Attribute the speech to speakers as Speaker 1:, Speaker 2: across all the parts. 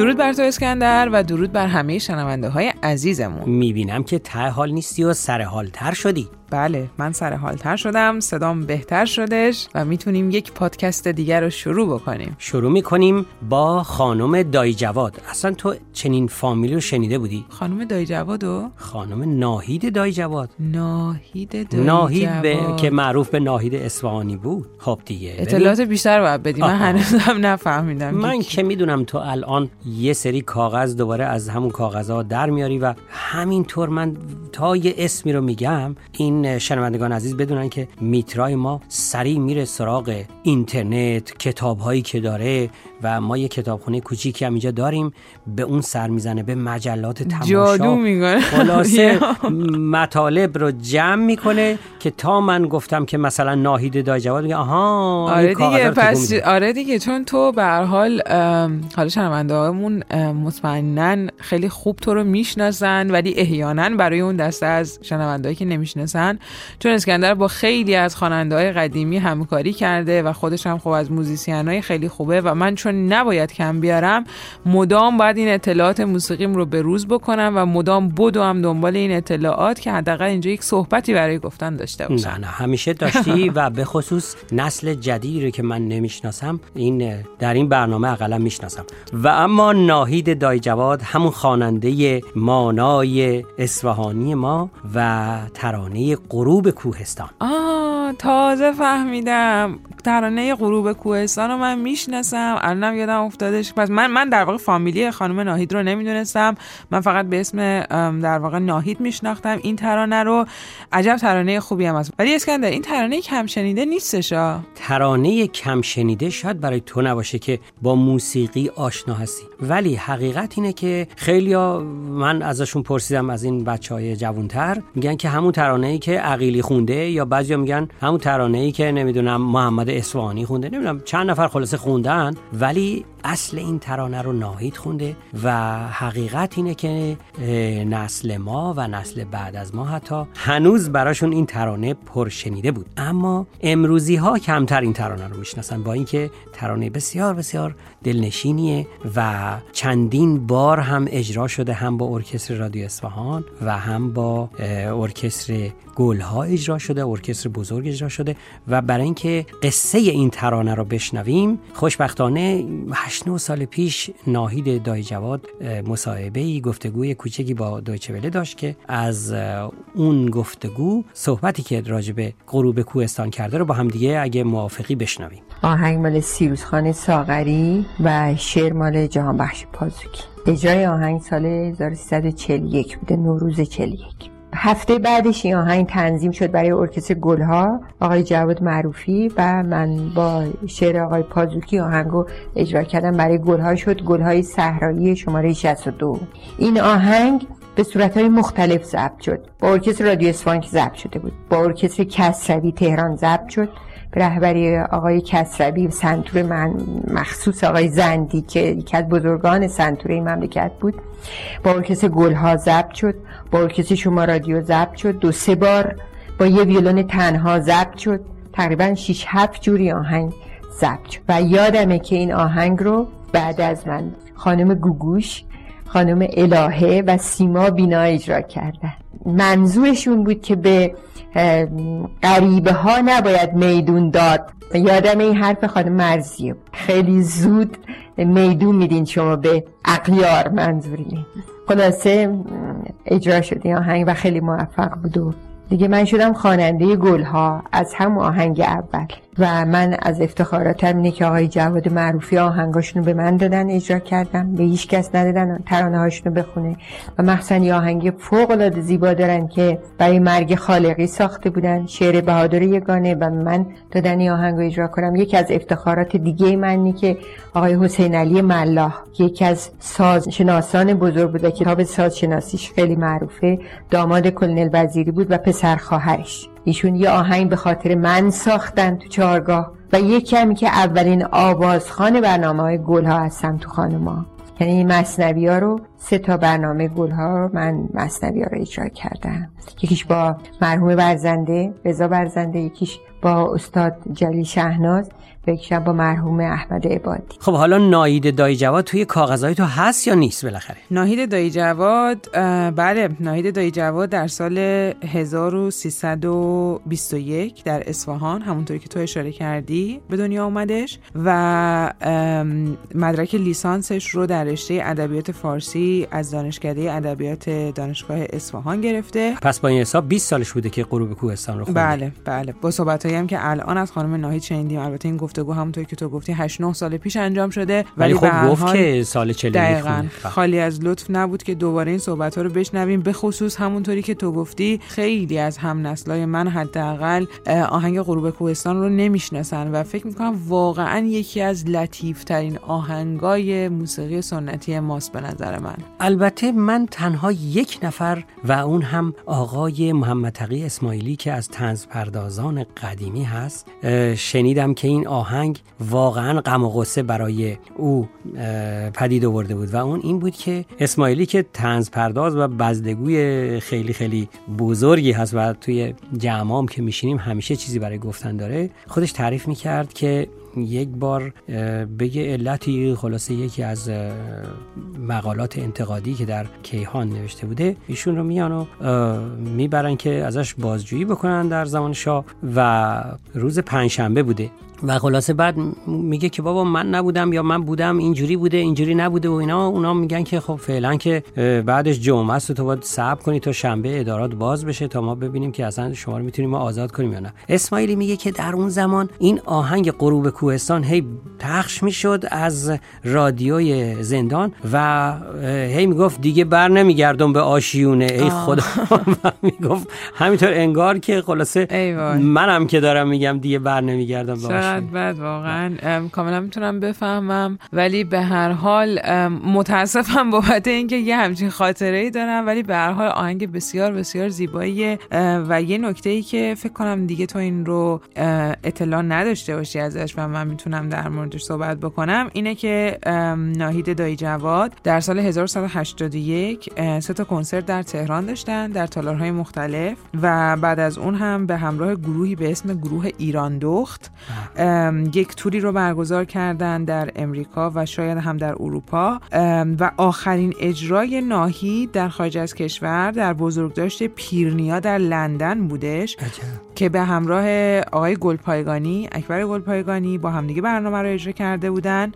Speaker 1: درود بر تو اسکندر و درود بر همه شنونده های عزیزمون.
Speaker 2: می‌بینم که ته حال نیستی و سر حال تر شدی.
Speaker 1: بله من سر حالتر شدم صدام بهتر شدش و می‌تونیم یک پادکست دیگر رو شروع بکنیم.
Speaker 2: شروع می‌کنیم با خانم دای جواد. اصلا تو چنین فامیلی رو شنیده بودی؟
Speaker 1: خانم دای جواد و
Speaker 2: خانم ناهید دای جواد.
Speaker 1: ناهید دای
Speaker 2: ناهید به...
Speaker 1: جواد.
Speaker 2: که معروف به ناهید اصفهانی بود. خب دیگه
Speaker 1: اطلاعات بیشتر باید بدی من. هنوزم نفهمیدم
Speaker 2: من
Speaker 1: که-
Speaker 2: که می‌دونم تو الان یه سری کاغذ دوباره از همون کاغذها در میاری و همینطور من تا یه اسمی رو میگم این شنوندگان عزیز بدونن که میترای ما سریع میره سراغ اینترنت کتابهایی که داره و ما یه کتابخونه کوچیکی هم اینجا داریم. به اون سر می‌زنه به مجلات تماشا.
Speaker 1: جادو می‌کنه.
Speaker 2: خلاصه مطالب رو جمع می‌کنه که تا من گفتم که مثلا ناهید دای جواد میگه آها
Speaker 1: آره دیگه پس. آره دیگه چون تو به هر حال حالا شنونده هامون مطمئنا خیلی خوب تو رو می‌شناسن ولی احیانا برای اون دسته از شنوندهایی که نمی‌شناسن. چون اسکندر با خیلی از خواننده های قدیمی همکاری کرده و خودش هم خب از موزیسین های خیلی خوبه و من چون نباید کم بیارم مدام باید این اطلاعات موسیقیم رو به روز بکنم و مدام بدوم دنبال این اطلاعات که حداقل اینجا یک صحبتی برای گفتن داشته باشم.
Speaker 2: نه نه همیشه داشتی و به خصوص نسل جدیدی رو که من نمی‌شناسم این در این برنامه اقلا می‌شناسم. و اما ناهید دای جواد همون خواننده مانای اصفهانی ما و ترانه غروب کوهستان.
Speaker 1: آه تازه فهمیدم. ترانه غروب کوهستان رو من می‌شناسم. الانم یادم افتادش. پس من من در واقع فامیلی خانم ناهید رو نمی‌دونستم. من فقط به اسم در واقع ناهید میشناختم این ترانه رو. عجب ترانه خوبی هم هست. ولی اسکندر این ترانه کم شنیده نیستش آ.
Speaker 2: ترانه کم شنیده شاید برای تو نباشه که با موسیقی آشنا هستی. ولی حقیقت اینه که خیلی من ازشون پرسیدم از این بچه های جوانتر. میگن که همون ترانه ای که عقیلی خونده یا بعضیا میگن همون ترانه ای که نمی‌دونم محمد اصفهانی خونده نمی‌دونم چند نفر خلاصه خوندن ولی اصل این ترانه رو ناهید خونده و حقیقت اینه که نسل ما و نسل بعد از ما حتی هنوز براشون این ترانه پرشنیده بود. اما امروزی ها کمتر این ترانه رو می‌شناسن با اینکه ترانه بسیار بسیار دلنشینیه و چندین بار هم اجرا شده هم با ارکستر رادیو اصفهان و هم با ارکستر گلها اجرا شده ارکستر بزرگ اجرا شده و برای اینکه قصه این ترانه رو بشنویم خوشبختانه 8 سال پیش ناهید دای جواد مصاحبه ای گفتگوی کوچکی با دویچه وله داشت که از اون گفتگو صحبتی که راجع به غروب کوهستان کرده رو با هم دیگه اگه موافقی بشنویم.
Speaker 3: آهنگ مال سیروسخان ساغری و شعر مال جهان بخش پازوکی اجرای آهنگ سال 1341 بوده نوروز 41 هفته بعدش این آهنگ تنظیم شد برای ارکستر گلها آقای جواد معروفی و من با شعر آقای پازوکی آهنگو اجرا کردم. برای گلها شد گلهای صحرایی شماره 62 این آهنگ به صورتهای مختلف ضبط شد. با ارکستر رادیو اصفهان که ضبط شده بود. با ارکستر کسروی تهران ضبط شد. به رهبری آقای کسروی سنتور من مخصوص آقای زندی که یکی از بزرگان سنتور این مملکت بود. با ارکستر گلها ضبط شد با ارکستر شما رادیو ضبط شد. دو سه بار با یه ویولون تنها ضبط شد. تقریبا 6 7 جوری آهنگ ضبط شد. و یادمه که این آهنگ رو بعد از من خانم گوگوش خانم الهه و سیما بینا اجرا کردن. منظورشون بود که به اه، غریبه ها نباید میدون داد. یادم این حرف خانم مرزیه. خیلی زود میدون میدین شما به اقلیار منظوری. خلاصه اجرا شد این آهنگ و خیلی موفق بود دیگه من شدم خواننده گلها از همون آهنگ اول. و من از افتخاراتم اینه که آقای جواد معروفی آهنگاشونو به من دادن اجرا کردم. به هیچ کس ندادن ترانه هاشونو بخونه. و مخصوصا یه آهنگ فوق العاده زیبا دارن که برای مرگ خالقی ساخته بودن. شعر بهادر یگانه و من دادن این آهنگ اجرا کنم. یکی از افتخارات دیگه منی که آقای حسین علی ملاح یکی از سازشناسان بزرگ بود و کتاب سازشناسیش خیلی معروفه. داماد کلنل وزیری بود و پسر خواهرش. ایشون یه آهنگ به خاطر من ساختن تو چهارگاه و یه کمی که اولین آوازخان برنامه های گل ها هستم تو خانما یعنی این ها رو سه تا برنامه گل ها من مصنوی ها رو اجرا کردم. یکیش با مرحوم برزنده رضا برزنده یکیش با استاد جلی شهناز. و با مرحوم احمد عبادی.
Speaker 2: خب حالا ناهید دایی جواد توی کاغذهای تو هست یا نیست بالاخره؟
Speaker 1: ناهید دایی جواد بله ناهید دایی جواد در سال 1321 در اصفهان همونطوری که تو اشاره کردی به دنیا اومدش و مدرک لیسانسش رو در رشته ادبیات فارسی از دانشکده ادبیات دانشگاه اصفهان گرفته.
Speaker 2: پس با این حساب 20 سالش بوده که غروب کوهستان رو خونده
Speaker 1: بله بله. با صحبتایی هم که الان از خانم ناهید شنیدیم البته این گفتگو همونطور که تو گفتی 8 9 سال پیش انجام شده.
Speaker 2: ولی خب گفت که سال 40
Speaker 1: دقیقاً خالی از لطف نبود که دوباره این صحبت ها رو بشنویم. به خصوص همونطوری که تو گفتی خیلی از هم نسلای من حداقل آهنگ غروب کوهستان رو نمی‌شناسن و فکر می‌کنم واقعا یکی از لطیف ترین آهنگای موسیقی سنتی ماست به نظر من.
Speaker 2: البته من تنها یک نفر و اون هم آقای محمد تقی اسماعیلی که از تنز پردازان قدیمی هست شنیدم که این آهنگ واقعا غم و غصه برای او پدید آورده بود. و اون این بود که اسماعیلی که تنز پرداز و بزدگوی خیلی خیلی بزرگی هست و توی جمعام که میشینیم همیشه چیزی برای گفتن داره خودش تعریف می‌کرد که یک بار بگه علتی خلاصه یکی از مقالات انتقادی که در کیهان نوشته بوده ایشون رو میان و می‌برن که ازش بازجویی بکنن در زمان شاه. و روز پنجشنبه بوده. و خلاصه بعد میگه که بابا من نبودم یا من بودم اینجوری بوده اینجوری نبوده و اینا. اونا میگن که خب فعلا که بعدش جمعه است تو باید صبر کنی تا شنبه ادارات باز بشه تا ما ببینیم که اصلا شما رو می‌تونیم ما آزاد کنیم یا نه. اسماعیلی میگه که در اون زمان این آهنگ غروب کوهستان هی پخش می‌شد از رادیوی زندان و هی می‌گفت دیگه بر نمیگردم به آشیونه. ای خدا. می‌گفت همینطور انگار که خلاصه منم که دارم میگم دیگه بر نمیگردم به
Speaker 1: چقدر بد واقعا کاملا می‌تونم بفهمم. ولی به هر حال متاسفم بابت اینکه یه همچین خاطره ای دارم. ولی به هر حال آهنگ بسیار بسیار زیباییه. و یه نکته ای که فکر کنم دیگه تو این رو اطلاع نداشته باشی ازش و من می‌تونم در موردش صحبت بکنم اینه که ناهید دایی جواد در سال 1181 سه تا کنسرت در تهران داشتن در تالارهای مختلف و بعد از اون هم به همراه گروهی به اسم گروه ایران دخت یک توری رو برگزار کردن در امریکا و شاید هم در اروپا. و آخرین اجرای ناهی در خارج از کشور در بزرگداشت پیرنیا در لندن بودش. که به همراه آقای گلپایگانی اکبر گلپایگانی با همدیگه برنامه رو اجرا کرده بودن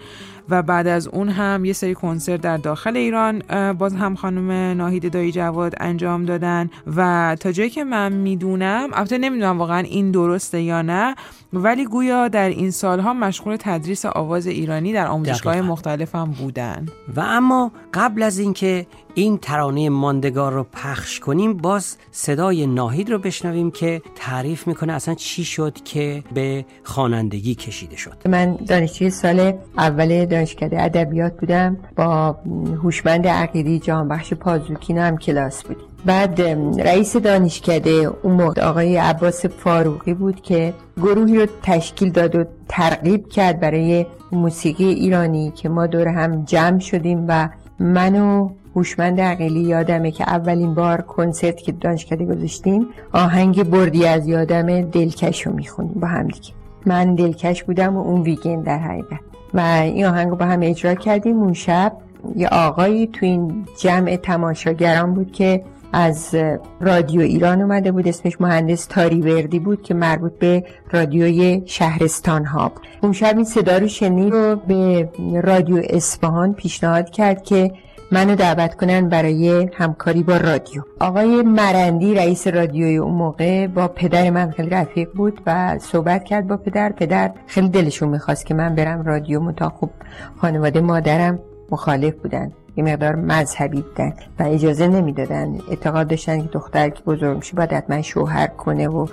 Speaker 1: و بعد از اون هم یه سری کنسرت در داخل ایران باز هم خانم ناهید دایی جواد انجام دادن و تا جایی که من می‌دونم البته نمی‌دونم واقعا این درسته یا نه ولی گویا در این سالها مشغول تدریس آواز ایرانی در آموزشگاه مختلف هم بودن.
Speaker 2: و اما قبل از اینکه این ترانه ماندگار رو پخش کنیم باز صدای ناهید رو بشنویم که تعریف می‌کنه اصلا چی شد که به خوانندگی کشیده شد؟
Speaker 3: من دانشجوی سال اول دانشکده ادبیات بودم. با هوشمند عقیدی جهانبخش پازوکین هم کلاس بودیم. بعد رئیس دانشکده اون موقع آقای عباس فاروقی بود که گروهی رو تشکیل داد و ترغیب کرد برای موسیقی ایرانی که ما دور هم جمع شدیم و منو هوشمند عقیلی یادمه که اولین بار کنسرت که دانشکده گذاشتیم آهنگ بردی از یادم دلکش رو می‌خونیم با هم دیگه. من دلکش بودم و اون ویگند در حقیقت. و این آهنگ رو با هم اجرا کردیم. اون شب یه آقایی تو این جمع تماشاگران بود که از رادیو ایران اومده بود. اسمش مهندس تاری وردی بود که مربوط به رادیوی شهرستان ها اون شب این صدا رو شنید رو به رادیو اصفهان پیشنهاد کرد که منو دعوت کنن برای همکاری با رادیو. آقای مرندی رئیس رادیوی اون موقع با پدر من خیلی رفیق بود و صحبت کرد با پدر. پدر خیلی دلشون می‌خواست که من برم رادیو متا خوب خانواده مادرم مخالف بودن یه مقدار مذهبی بودن و اجازه نمی‌دادن اعتقاد داشتن که دختر که بزرگ میشه باید حتما شوهر کنه و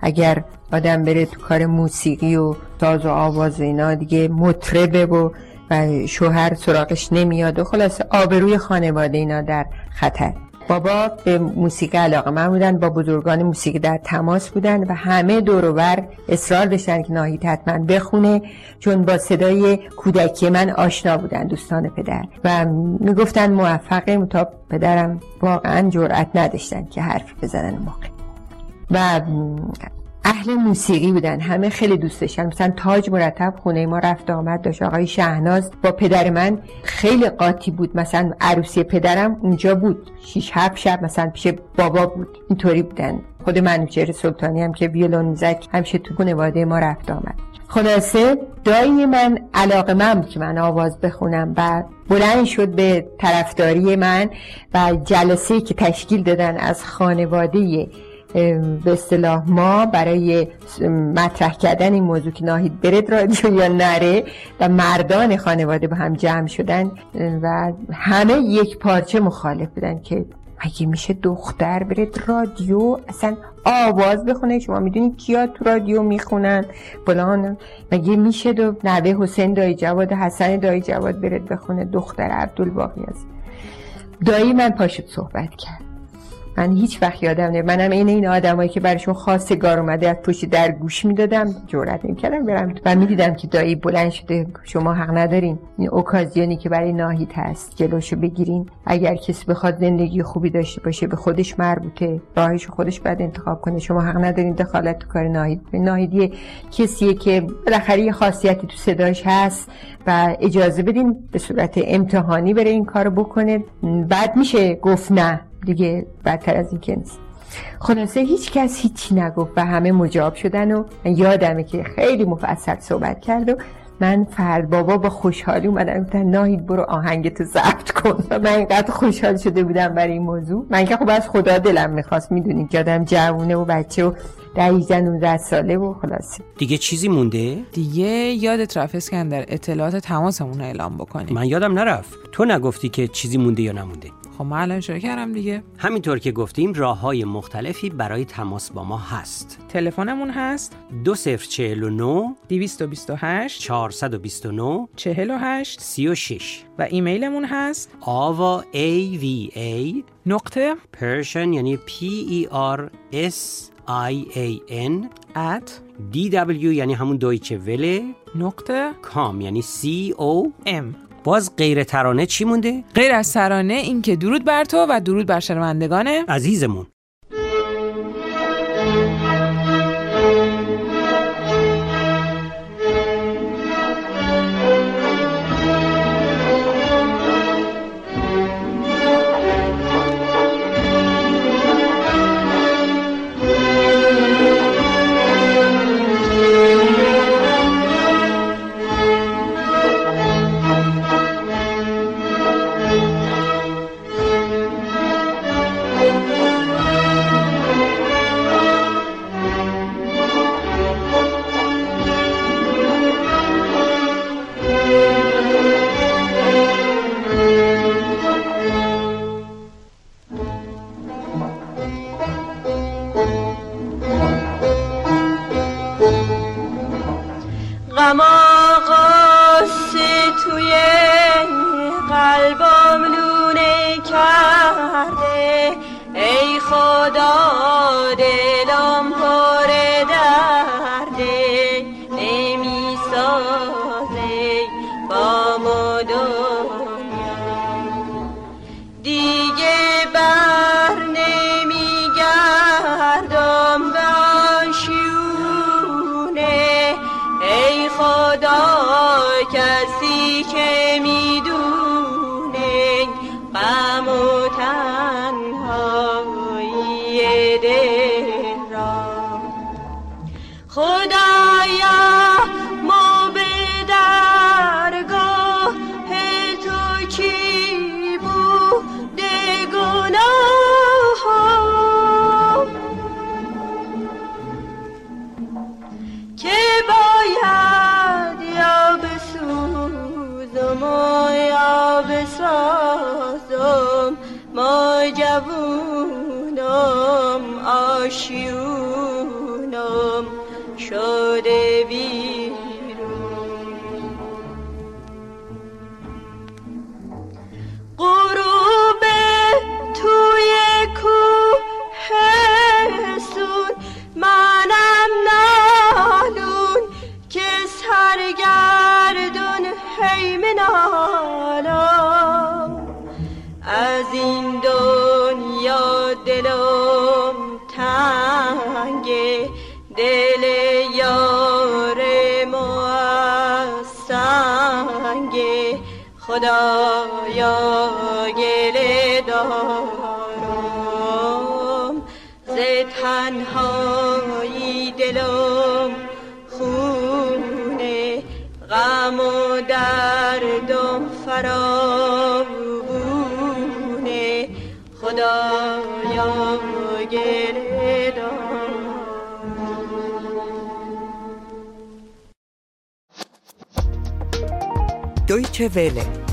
Speaker 3: اگر آدم بره تو کار موسیقی و ساز و آواز و اینا دیگه مطربه و و شوهر سراغش نمیاد و خلاصه آبروی خانواده اینا در خطر. بابا به موسیقی علاقه من بودن با بزرگان موسیقی در تماس بودن و همه دوروبر اصرار داشتن که ناهید حتما بخونه چون با صدای کودکی من آشنا بودن دوستان پدر. و می‌گفتن موفقه تا پدرم واقعا جرأت نداشتن که حرفی بزنن موقع. و اهل موسیقی بودن. همه خیلی دوست داشتن. مثلا تاج مرتب خونه ما رفت آمد داشت آقای شهناز با پدر من. خیلی قاطی بود. مثلا عروسی پدرم اونجا بود. شیش هفت شب مثلا پیش بابا بود. اینطوری بودن. خود منوچهر سلطانی هم که ویولون می‌زد. همیشه تو خانواده ما رفت آمد. خلاصه دایی من علاقه من که من آواز بخونم و بلند شد به طرفداری من و جلسه که تشکیل دادن از خانواده به اصطلاح ما برای مطرح کردن این موضوع که ناهید برد رادیو یا نره و مردان خانواده با هم جمع شدن و همه یک پارچه مخالف بودن که مگه میشه دختر برد رادیو؟ اصلا آواز بخونه. شما می‌دونید کیا تو رادیو می‌خونن؟ بلان مگه میشه دو نوه حسین دایی جواد حسن دایی جواد برد بخونه؟ دختر عبدالباقی است دایی من پاشد صحبت کرد. من هیچ وقت یادم نمیاد. منم این این آدمایی که براشون خواستگار اومده از پشت در گوش می‌دادم جرئت نمی‌کردم برم. و می‌دیدم که دایی بلند شده شما حق ندارین. این اوکازیونی که برای ناهید هست جلوشو بگیرین. اگر کسی بخواد زندگی خوبی داشته باشه به خودش مربوطه. راهش خودش باید انتخاب کنه. شما حق ندارین دخالت تو کار ناهید. ناهیدی کسیه که بالاخره یه خاصیتی تو صداش هست و اجازه بدین به صورت امتحانی بره این کارو بکنه. بعد میشه گفت نه. دیگه بدتر از این که نیست. خلاصه هیچ کس هیچی نگفت و همه مجاب شدن و من یادمه که خیلی مفصل صحبت کرد و من فرد بابا با خوشحالی اومدن گفتن ناهید برو آهنگتو ضبط کن. و من اینقدر خوشحال شده بودم برای این موضوع. من که خب از خدا دلم می‌خواست می‌دونید که آدم جوونه و بچه و در 19 ساله و خلاصه.
Speaker 2: دیگه چیزی مونده؟
Speaker 1: دیگه یادت رفت اسکندر اطلاعات تماسمون اعلام بکنیم.
Speaker 2: من یادم نرفت. تو نگفتی که چیزی مونده یا نمونده.
Speaker 1: خب من الان شروع کردم دیگه.
Speaker 2: همینطور که گفتیم راه های مختلفی برای تماس با ما هست.
Speaker 1: تلفنمون هست.
Speaker 2: 2049
Speaker 1: 228
Speaker 2: 429
Speaker 1: 48
Speaker 2: 36
Speaker 1: و ایمیلمون هست.
Speaker 2: آوا A V A
Speaker 1: نقطه
Speaker 2: Persian یعنی P E R S I A N
Speaker 1: at
Speaker 2: D W یعنی همون دویچه وله
Speaker 1: نقطه
Speaker 2: کام یعنی C O
Speaker 1: ام
Speaker 2: باز غیر ترانه چی مونده؟
Speaker 1: غیر از ترانه این که درود بر تو و درود بر شنوندگان
Speaker 2: عزیزمون
Speaker 4: آرام ز تنهایی دلم خون غم و دردم فرابونه خدایا گردان.
Speaker 5: دویچه وله.